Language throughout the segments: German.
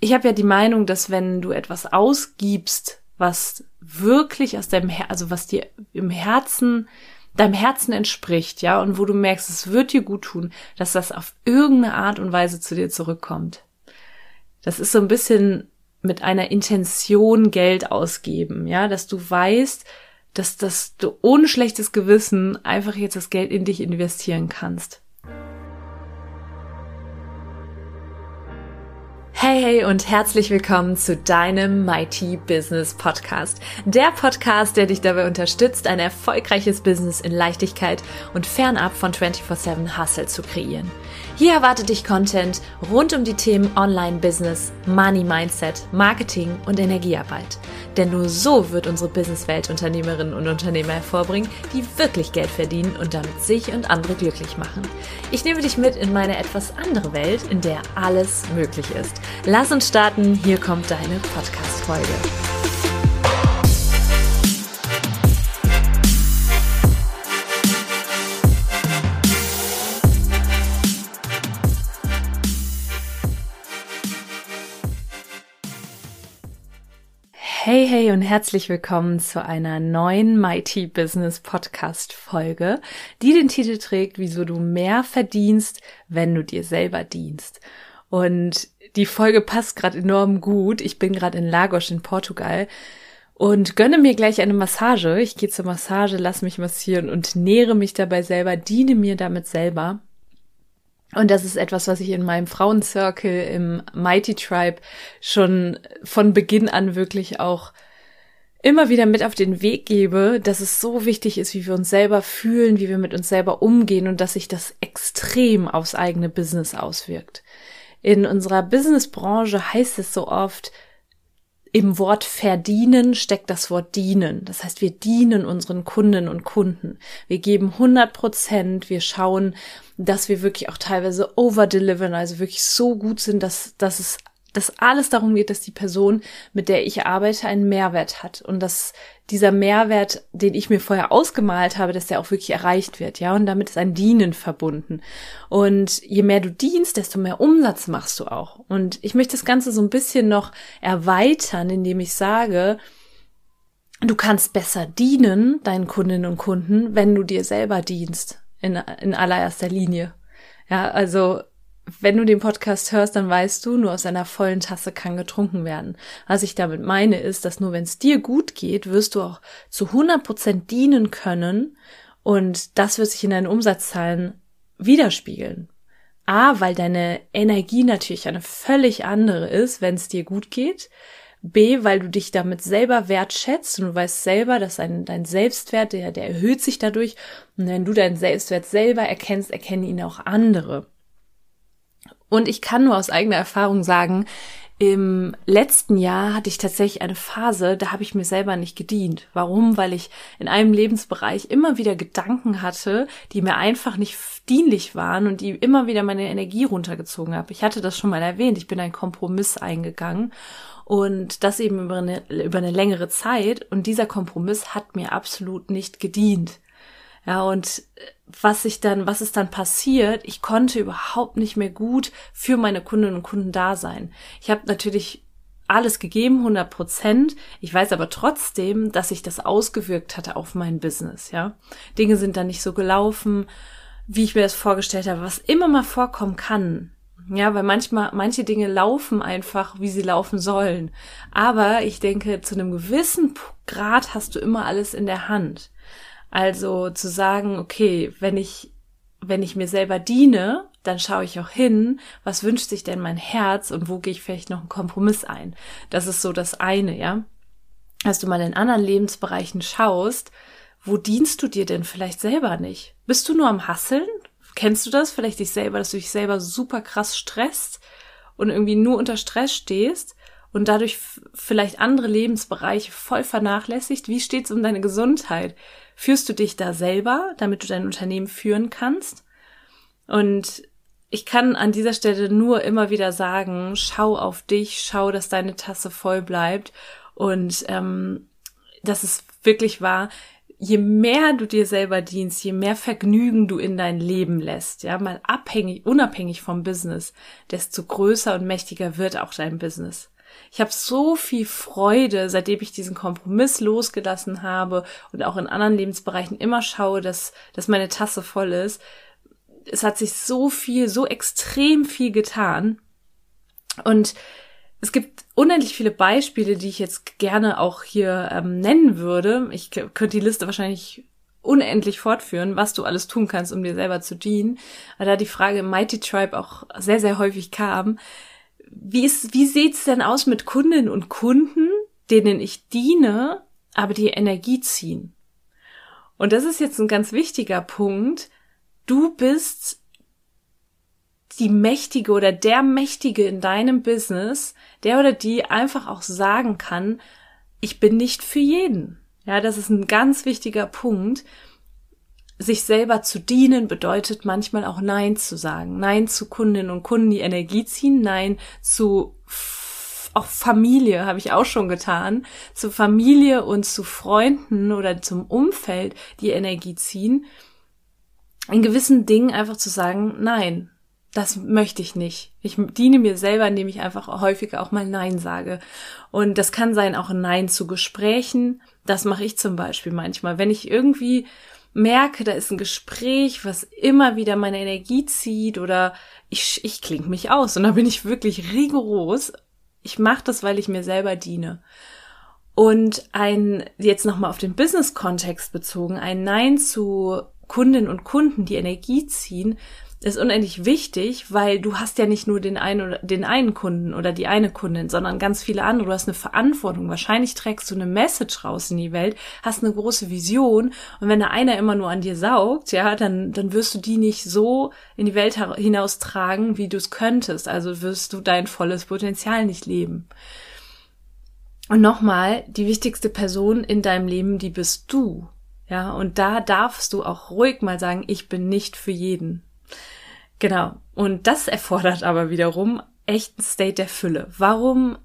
ich habe ja die Meinung, dass wenn du etwas ausgibst, was wirklich aus deinem Her also was dir im Herzen deinem Herzen entspricht, ja, und wo du merkst, es wird dir gut tun, dass das auf irgendeine Art und Weise zu dir zurückkommt. Das ist so ein bisschen mit einer Intention Geld ausgeben, ja, dass du weißt, dass, dass du ohne schlechtes Gewissen einfach jetzt das Geld in dich investieren kannst. Hey, und herzlich willkommen zu deinem Mighty Business Podcast. Der Podcast, der dich dabei unterstützt, ein erfolgreiches Business in Leichtigkeit und fernab von 24-7 Hustle zu kreieren. Hier erwartet dich Content rund um die Themen Online-Business, Money-Mindset, Marketing und Energiearbeit. Denn nur so wird unsere Businesswelt Unternehmerinnen und Unternehmer hervorbringen, die wirklich Geld verdienen und damit sich und andere glücklich machen. Ich nehme dich mit in meine etwas andere Welt, in der alles möglich ist. Lass uns starten, hier kommt deine Podcast-Folge. Hey, hey und herzlich willkommen zu einer neuen Mighty Business Podcast Folge, die den Titel trägt, wieso du mehr verdienst, wenn du dir selber dienst. Und die Folge passt gerade enorm gut. Ich bin gerade in Lagos in Portugal und gönne mir gleich eine Massage. Ich gehe zur Massage, lass mich massieren und nähere mich dabei selber, diene mir damit selber. Und das ist etwas, was ich in meinem Frauencircle im Mighty Tribe schon von Beginn an wirklich auch immer wieder mit auf den Weg gebe, dass es so wichtig ist, wie wir uns selber fühlen, wie wir mit uns selber umgehen und dass sich das extrem aufs eigene Business auswirkt. In unserer Businessbranche heißt es so oft, im Wort verdienen steckt das Wort dienen. Das heißt, wir dienen unseren Kunden und Kunden. Wir geben 100 Prozent. Wir schauen, dass wir wirklich auch teilweise overdelivern, also wirklich so gut sind, dass, dass es dass alles darum geht, dass die Person, mit der ich arbeite, einen Mehrwert hat und dass dieser Mehrwert, den ich mir vorher ausgemalt habe, dass der auch wirklich erreicht wird, ja, und damit ist ein Dienen verbunden. Und je mehr du dienst, desto mehr Umsatz machst du auch. Und ich möchte das Ganze so ein bisschen noch erweitern, indem ich sage, du kannst besser dienen, deinen Kundinnen und Kunden, wenn du dir selber dienst, in, in allererster Linie. Ja, also wenn du den Podcast hörst, dann weißt du, nur aus einer vollen Tasse kann getrunken werden. Was ich damit meine, ist, dass nur wenn es dir gut geht, wirst du auch zu 100 Prozent dienen können und das wird sich in deinen Umsatzzahlen widerspiegeln. A, weil deine Energie natürlich eine völlig andere ist, wenn es dir gut geht. B, weil du dich damit selber wertschätzt und du weißt selber, dass ein, dein Selbstwert, der, der erhöht sich dadurch. Und wenn du deinen Selbstwert selber erkennst, erkennen ihn auch andere. Und ich kann nur aus eigener Erfahrung sagen, im letzten Jahr hatte ich tatsächlich eine Phase, da habe ich mir selber nicht gedient. Warum? Weil ich in einem Lebensbereich immer wieder Gedanken hatte, die mir einfach nicht dienlich waren und die immer wieder meine Energie runtergezogen habe. Ich hatte das schon mal erwähnt, ich bin einen Kompromiss eingegangen und das eben über eine, über eine längere Zeit und dieser Kompromiss hat mir absolut nicht gedient. Ja, und äh, was ich dann, was ist dann passiert? Ich konnte überhaupt nicht mehr gut für meine Kundinnen und Kunden da sein. Ich habe natürlich alles gegeben, 100 Prozent. Ich weiß aber trotzdem, dass sich das ausgewirkt hatte auf mein Business, ja. Dinge sind dann nicht so gelaufen, wie ich mir das vorgestellt habe, was immer mal vorkommen kann. Ja, weil manchmal, manche Dinge laufen einfach, wie sie laufen sollen. Aber ich denke, zu einem gewissen Grad hast du immer alles in der Hand. Also zu sagen, okay, wenn ich, wenn ich mir selber diene, dann schaue ich auch hin, was wünscht sich denn mein Herz und wo gehe ich vielleicht noch einen Kompromiss ein. Das ist so das eine, ja. Dass du mal in anderen Lebensbereichen schaust, wo dienst du dir denn vielleicht selber nicht? Bist du nur am Hasseln? Kennst du das? Vielleicht dich selber, dass du dich selber super krass stresst und irgendwie nur unter Stress stehst und dadurch vielleicht andere Lebensbereiche voll vernachlässigt? Wie steht's um deine Gesundheit? Führst du dich da selber, damit du dein Unternehmen führen kannst? Und ich kann an dieser Stelle nur immer wieder sagen, schau auf dich, schau, dass deine Tasse voll bleibt und ähm, das ist wirklich wahr. je mehr du dir selber dienst, je mehr Vergnügen du in dein Leben lässt, ja, mal abhängig, unabhängig vom Business, desto größer und mächtiger wird auch dein Business. Ich habe so viel Freude, seitdem ich diesen Kompromiss losgelassen habe und auch in anderen Lebensbereichen immer schaue, dass, dass meine Tasse voll ist. Es hat sich so viel, so extrem viel getan. Und es gibt unendlich viele Beispiele, die ich jetzt gerne auch hier ähm, nennen würde. Ich könnte die Liste wahrscheinlich unendlich fortführen, was du alles tun kannst, um dir selber zu dienen. Weil da die Frage Mighty Tribe auch sehr, sehr häufig kam. Wie, ist, wie sieht's denn aus mit Kundinnen und Kunden, denen ich diene, aber die Energie ziehen? Und das ist jetzt ein ganz wichtiger Punkt. Du bist die Mächtige oder der Mächtige in deinem Business, der oder die einfach auch sagen kann, ich bin nicht für jeden. Ja, das ist ein ganz wichtiger Punkt. Sich selber zu dienen bedeutet manchmal auch Nein zu sagen. Nein zu Kundinnen und Kunden, die Energie ziehen. Nein zu auch Familie habe ich auch schon getan. Zu Familie und zu Freunden oder zum Umfeld, die Energie ziehen. In gewissen Dingen einfach zu sagen, nein, das möchte ich nicht. Ich diene mir selber, indem ich einfach häufiger auch mal Nein sage. Und das kann sein auch ein Nein zu Gesprächen. Das mache ich zum Beispiel manchmal. Wenn ich irgendwie merke, da ist ein Gespräch, was immer wieder meine Energie zieht oder ich, ich klinge mich aus und da bin ich wirklich rigoros. Ich mache das, weil ich mir selber diene. Und ein, jetzt nochmal auf den Business-Kontext bezogen, ein Nein zu Kundinnen und Kunden, die Energie ziehen, ist unendlich wichtig, weil du hast ja nicht nur den einen oder den einen Kunden oder die eine Kundin, sondern ganz viele andere. Du hast eine Verantwortung. Wahrscheinlich trägst du eine Message raus in die Welt, hast eine große Vision und wenn da einer immer nur an dir saugt, ja, dann dann wirst du die nicht so in die Welt hinaustragen, wie du es könntest. Also wirst du dein volles Potenzial nicht leben. Und nochmal, die wichtigste Person in deinem Leben, die bist du. Ja, und da darfst du auch ruhig mal sagen, ich bin nicht für jeden. Genau. Und das erfordert aber wiederum echten State der Fülle. Warum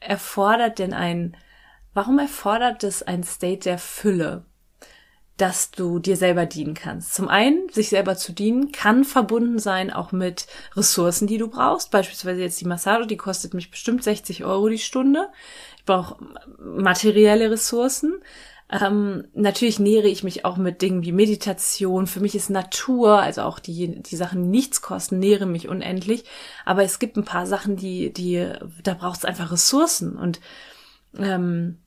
erfordert denn ein, warum erfordert es ein State der Fülle, dass du dir selber dienen kannst? Zum einen, sich selber zu dienen, kann verbunden sein auch mit Ressourcen, die du brauchst. Beispielsweise jetzt die Massage, die kostet mich bestimmt 60 Euro die Stunde. Ich brauche materielle Ressourcen. Ähm, natürlich nähere ich mich auch mit Dingen wie Meditation. Für mich ist Natur, also auch die, die Sachen, die nichts kosten, nähere mich unendlich. Aber es gibt ein paar Sachen, die, die, da braucht es einfach Ressourcen. Und ähm,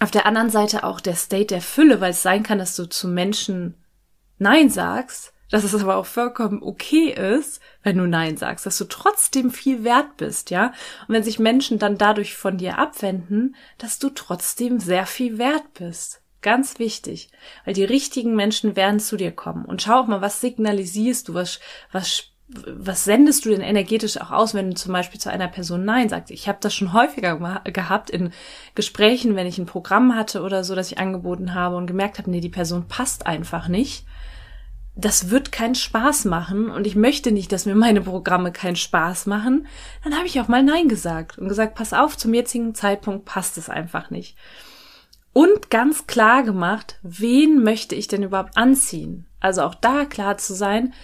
auf der anderen Seite auch der State der Fülle, weil es sein kann, dass du zu Menschen Nein sagst, dass es aber auch vollkommen okay ist, wenn du Nein sagst, dass du trotzdem viel wert bist, ja? Und wenn sich Menschen dann dadurch von dir abwenden, dass du trotzdem sehr viel wert bist. Ganz wichtig, weil die richtigen Menschen werden zu dir kommen. Und schau auch mal, was signalisierst du, was, was, was sendest du denn energetisch auch aus, wenn du zum Beispiel zu einer Person Nein sagst? Ich habe das schon häufiger gehabt in Gesprächen, wenn ich ein Programm hatte oder so, das ich angeboten habe und gemerkt habe, nee, die Person passt einfach nicht das wird keinen Spaß machen und ich möchte nicht, dass mir meine Programme keinen Spaß machen, dann habe ich auch mal Nein gesagt und gesagt, pass auf, zum jetzigen Zeitpunkt passt es einfach nicht. Und ganz klar gemacht, wen möchte ich denn überhaupt anziehen? Also auch da klar zu sein,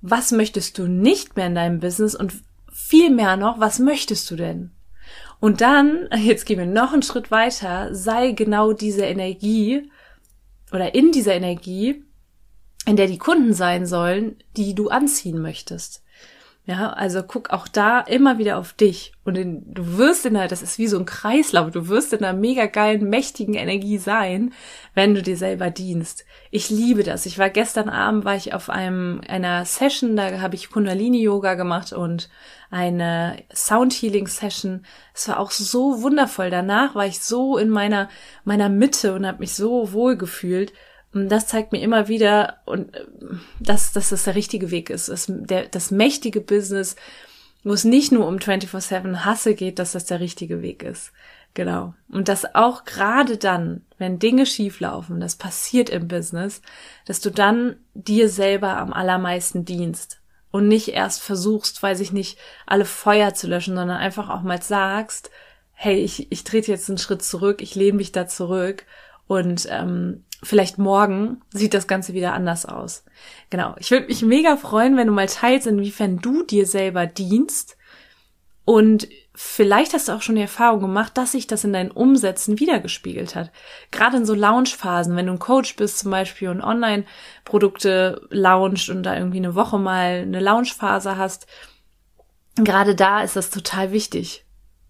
was möchtest du nicht mehr in deinem Business und viel mehr noch, was möchtest du denn? Und dann, jetzt gehen wir noch einen Schritt weiter, sei genau diese Energie oder in dieser Energie in der die Kunden sein sollen, die du anziehen möchtest. Ja, also guck auch da immer wieder auf dich und in, du wirst in einer, das ist wie so ein Kreislauf, du wirst in einer mega geilen, mächtigen Energie sein, wenn du dir selber dienst. Ich liebe das. Ich war gestern Abend, war ich auf einem, einer Session, da habe ich Kundalini-Yoga gemacht und eine Sound-Healing-Session. Es war auch so wundervoll. Danach war ich so in meiner, meiner Mitte und habe mich so wohl gefühlt. Das zeigt mir immer wieder, und äh, dass, dass das der richtige Weg ist. Das, der, das mächtige Business, wo es nicht nur um 24-7 Hasse geht, dass das der richtige Weg ist. Genau. Und dass auch gerade dann, wenn Dinge schieflaufen, das passiert im Business, dass du dann dir selber am allermeisten dienst und nicht erst versuchst, weiß ich nicht, alle Feuer zu löschen, sondern einfach auch mal sagst, hey, ich, ich trete jetzt einen Schritt zurück, ich lehne mich da zurück Und ähm, vielleicht morgen sieht das Ganze wieder anders aus. Genau. Ich würde mich mega freuen, wenn du mal teilst, inwiefern du dir selber dienst. Und vielleicht hast du auch schon die Erfahrung gemacht, dass sich das in deinen Umsätzen wiedergespiegelt hat. Gerade in so Launchphasen, wenn du ein Coach bist zum Beispiel und Online-Produkte launcht und da irgendwie eine Woche mal eine Launchphase hast, gerade da ist das total wichtig.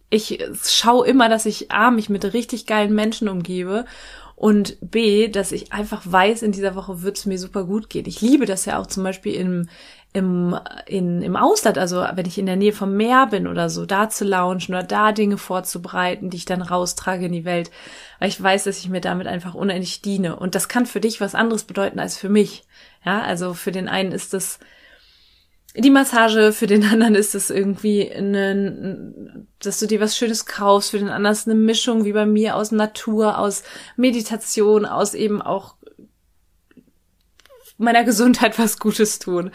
Ich schaue immer, dass ich A, mich mit richtig geilen Menschen umgebe und B, dass ich einfach weiß, in dieser Woche wird es mir super gut gehen. Ich liebe das ja auch zum Beispiel im, im, in, im Ausland, also wenn ich in der Nähe vom Meer bin oder so, da zu launchen oder da Dinge vorzubereiten, die ich dann raustrage in die Welt, weil ich weiß, dass ich mir damit einfach unendlich diene. Und das kann für dich was anderes bedeuten als für mich. Ja, also für den einen ist das die Massage, für den anderen ist es irgendwie eine, dass du dir was Schönes kaufst, für den anderen ist eine Mischung wie bei mir aus Natur, aus Meditation, aus eben auch meiner Gesundheit was Gutes tun.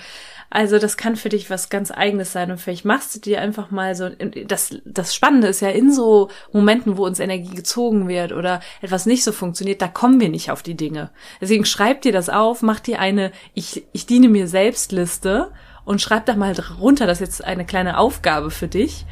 Also das kann für dich was ganz eigenes sein und vielleicht machst du dir einfach mal so, das, das Spannende ist ja in so Momenten, wo uns Energie gezogen wird oder etwas nicht so funktioniert, da kommen wir nicht auf die Dinge. Deswegen schreib dir das auf, mach dir eine, ich, ich diene mir selbst Liste und schreib da mal runter, das ist jetzt eine kleine Aufgabe für dich.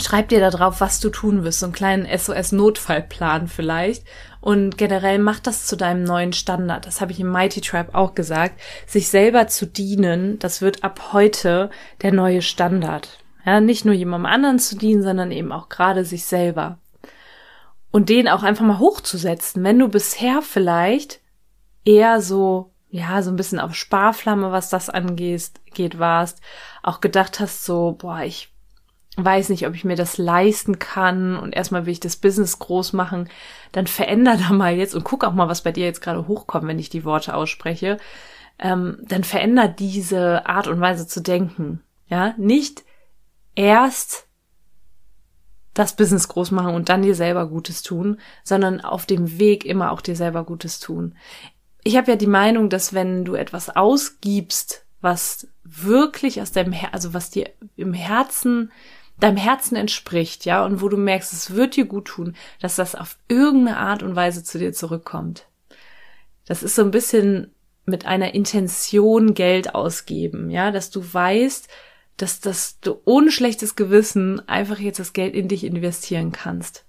Schreib dir da drauf, was du tun wirst, so einen kleinen SOS-Notfallplan vielleicht. Und generell mach das zu deinem neuen Standard. Das habe ich im Mighty Tribe auch gesagt. Sich selber zu dienen, das wird ab heute der neue Standard. Ja, nicht nur jemandem anderen zu dienen, sondern eben auch gerade sich selber. Und den auch einfach mal hochzusetzen. Wenn du bisher vielleicht eher so ja, so ein bisschen auf Sparflamme, was das angeht, geht, warst, auch gedacht hast, so, boah, ich weiß nicht, ob ich mir das leisten kann und erstmal will ich das Business groß machen, dann veränder da mal jetzt und guck auch mal, was bei dir jetzt gerade hochkommt, wenn ich die Worte ausspreche, ähm, dann veränder diese Art und Weise zu denken. Ja, nicht erst das Business groß machen und dann dir selber Gutes tun, sondern auf dem Weg immer auch dir selber Gutes tun ich habe ja die Meinung, dass wenn du etwas ausgibst, was wirklich aus deinem Her also was dir im Herzen deinem Herzen entspricht, ja, und wo du merkst, es wird dir gut tun, dass das auf irgendeine Art und Weise zu dir zurückkommt. Das ist so ein bisschen mit einer Intention Geld ausgeben, ja, dass du weißt, dass, dass du ohne schlechtes Gewissen einfach jetzt das Geld in dich investieren kannst.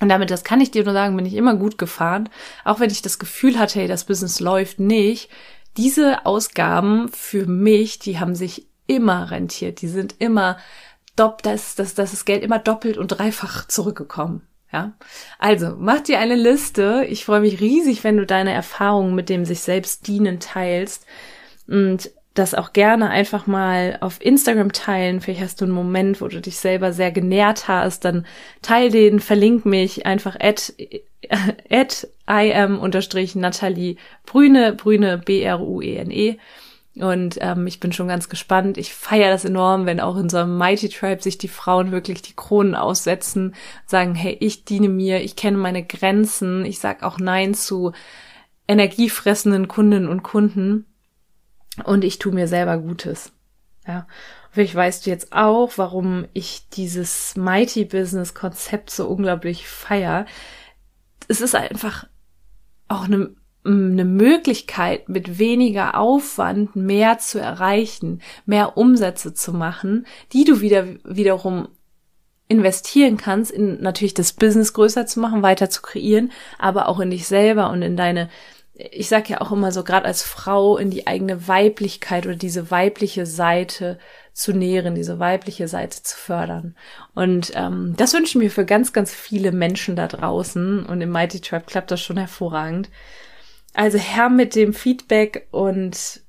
Und damit, das kann ich dir nur sagen, bin ich immer gut gefahren. Auch wenn ich das Gefühl hatte, hey, das Business läuft nicht. Diese Ausgaben für mich, die haben sich immer rentiert. Die sind immer dopp, das, das, das ist Geld immer doppelt und dreifach zurückgekommen. Ja, also mach dir eine Liste. Ich freue mich riesig, wenn du deine Erfahrungen mit dem sich selbst dienen teilst. Und das auch gerne einfach mal auf Instagram teilen. Vielleicht hast du einen Moment, wo du dich selber sehr genährt hast, dann teil den, verlink mich einfach at, at im unterstrich Natalie Brüne, Brüne B-R-U-E-N-E. -E. Und ähm, ich bin schon ganz gespannt. Ich feiere das enorm, wenn auch in so einem Mighty Tribe sich die Frauen wirklich die Kronen aussetzen, sagen, hey, ich diene mir, ich kenne meine Grenzen, ich sag auch Nein zu energiefressenden Kundinnen und Kunden und ich tue mir selber Gutes. Ja. Vielleicht weißt du jetzt auch, warum ich dieses Mighty Business Konzept so unglaublich feier. Es ist einfach auch eine, eine Möglichkeit, mit weniger Aufwand mehr zu erreichen, mehr Umsätze zu machen, die du wieder, wiederum investieren kannst, in natürlich das Business größer zu machen, weiter zu kreieren, aber auch in dich selber und in deine ich sage ja auch immer so, gerade als Frau in die eigene Weiblichkeit oder diese weibliche Seite zu nähren, diese weibliche Seite zu fördern. Und ähm, das wünsche ich mir für ganz, ganz viele Menschen da draußen. Und im Mighty Tribe klappt das schon hervorragend. Also her mit dem Feedback und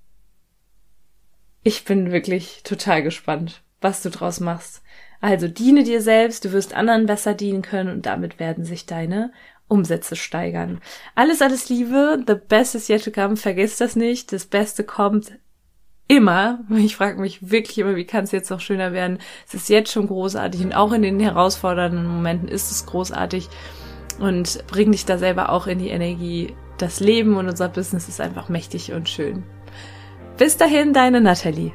ich bin wirklich total gespannt, was du draus machst. Also diene dir selbst, du wirst anderen besser dienen können und damit werden sich deine Umsätze steigern. Alles, alles Liebe. The best is yet to come. Vergiss das nicht. Das Beste kommt immer. Ich frage mich wirklich immer, wie kann es jetzt noch schöner werden? Es ist jetzt schon großartig und auch in den herausfordernden Momenten ist es großartig und bring dich da selber auch in die Energie. Das Leben und unser Business ist einfach mächtig und schön. Bis dahin, deine Nathalie.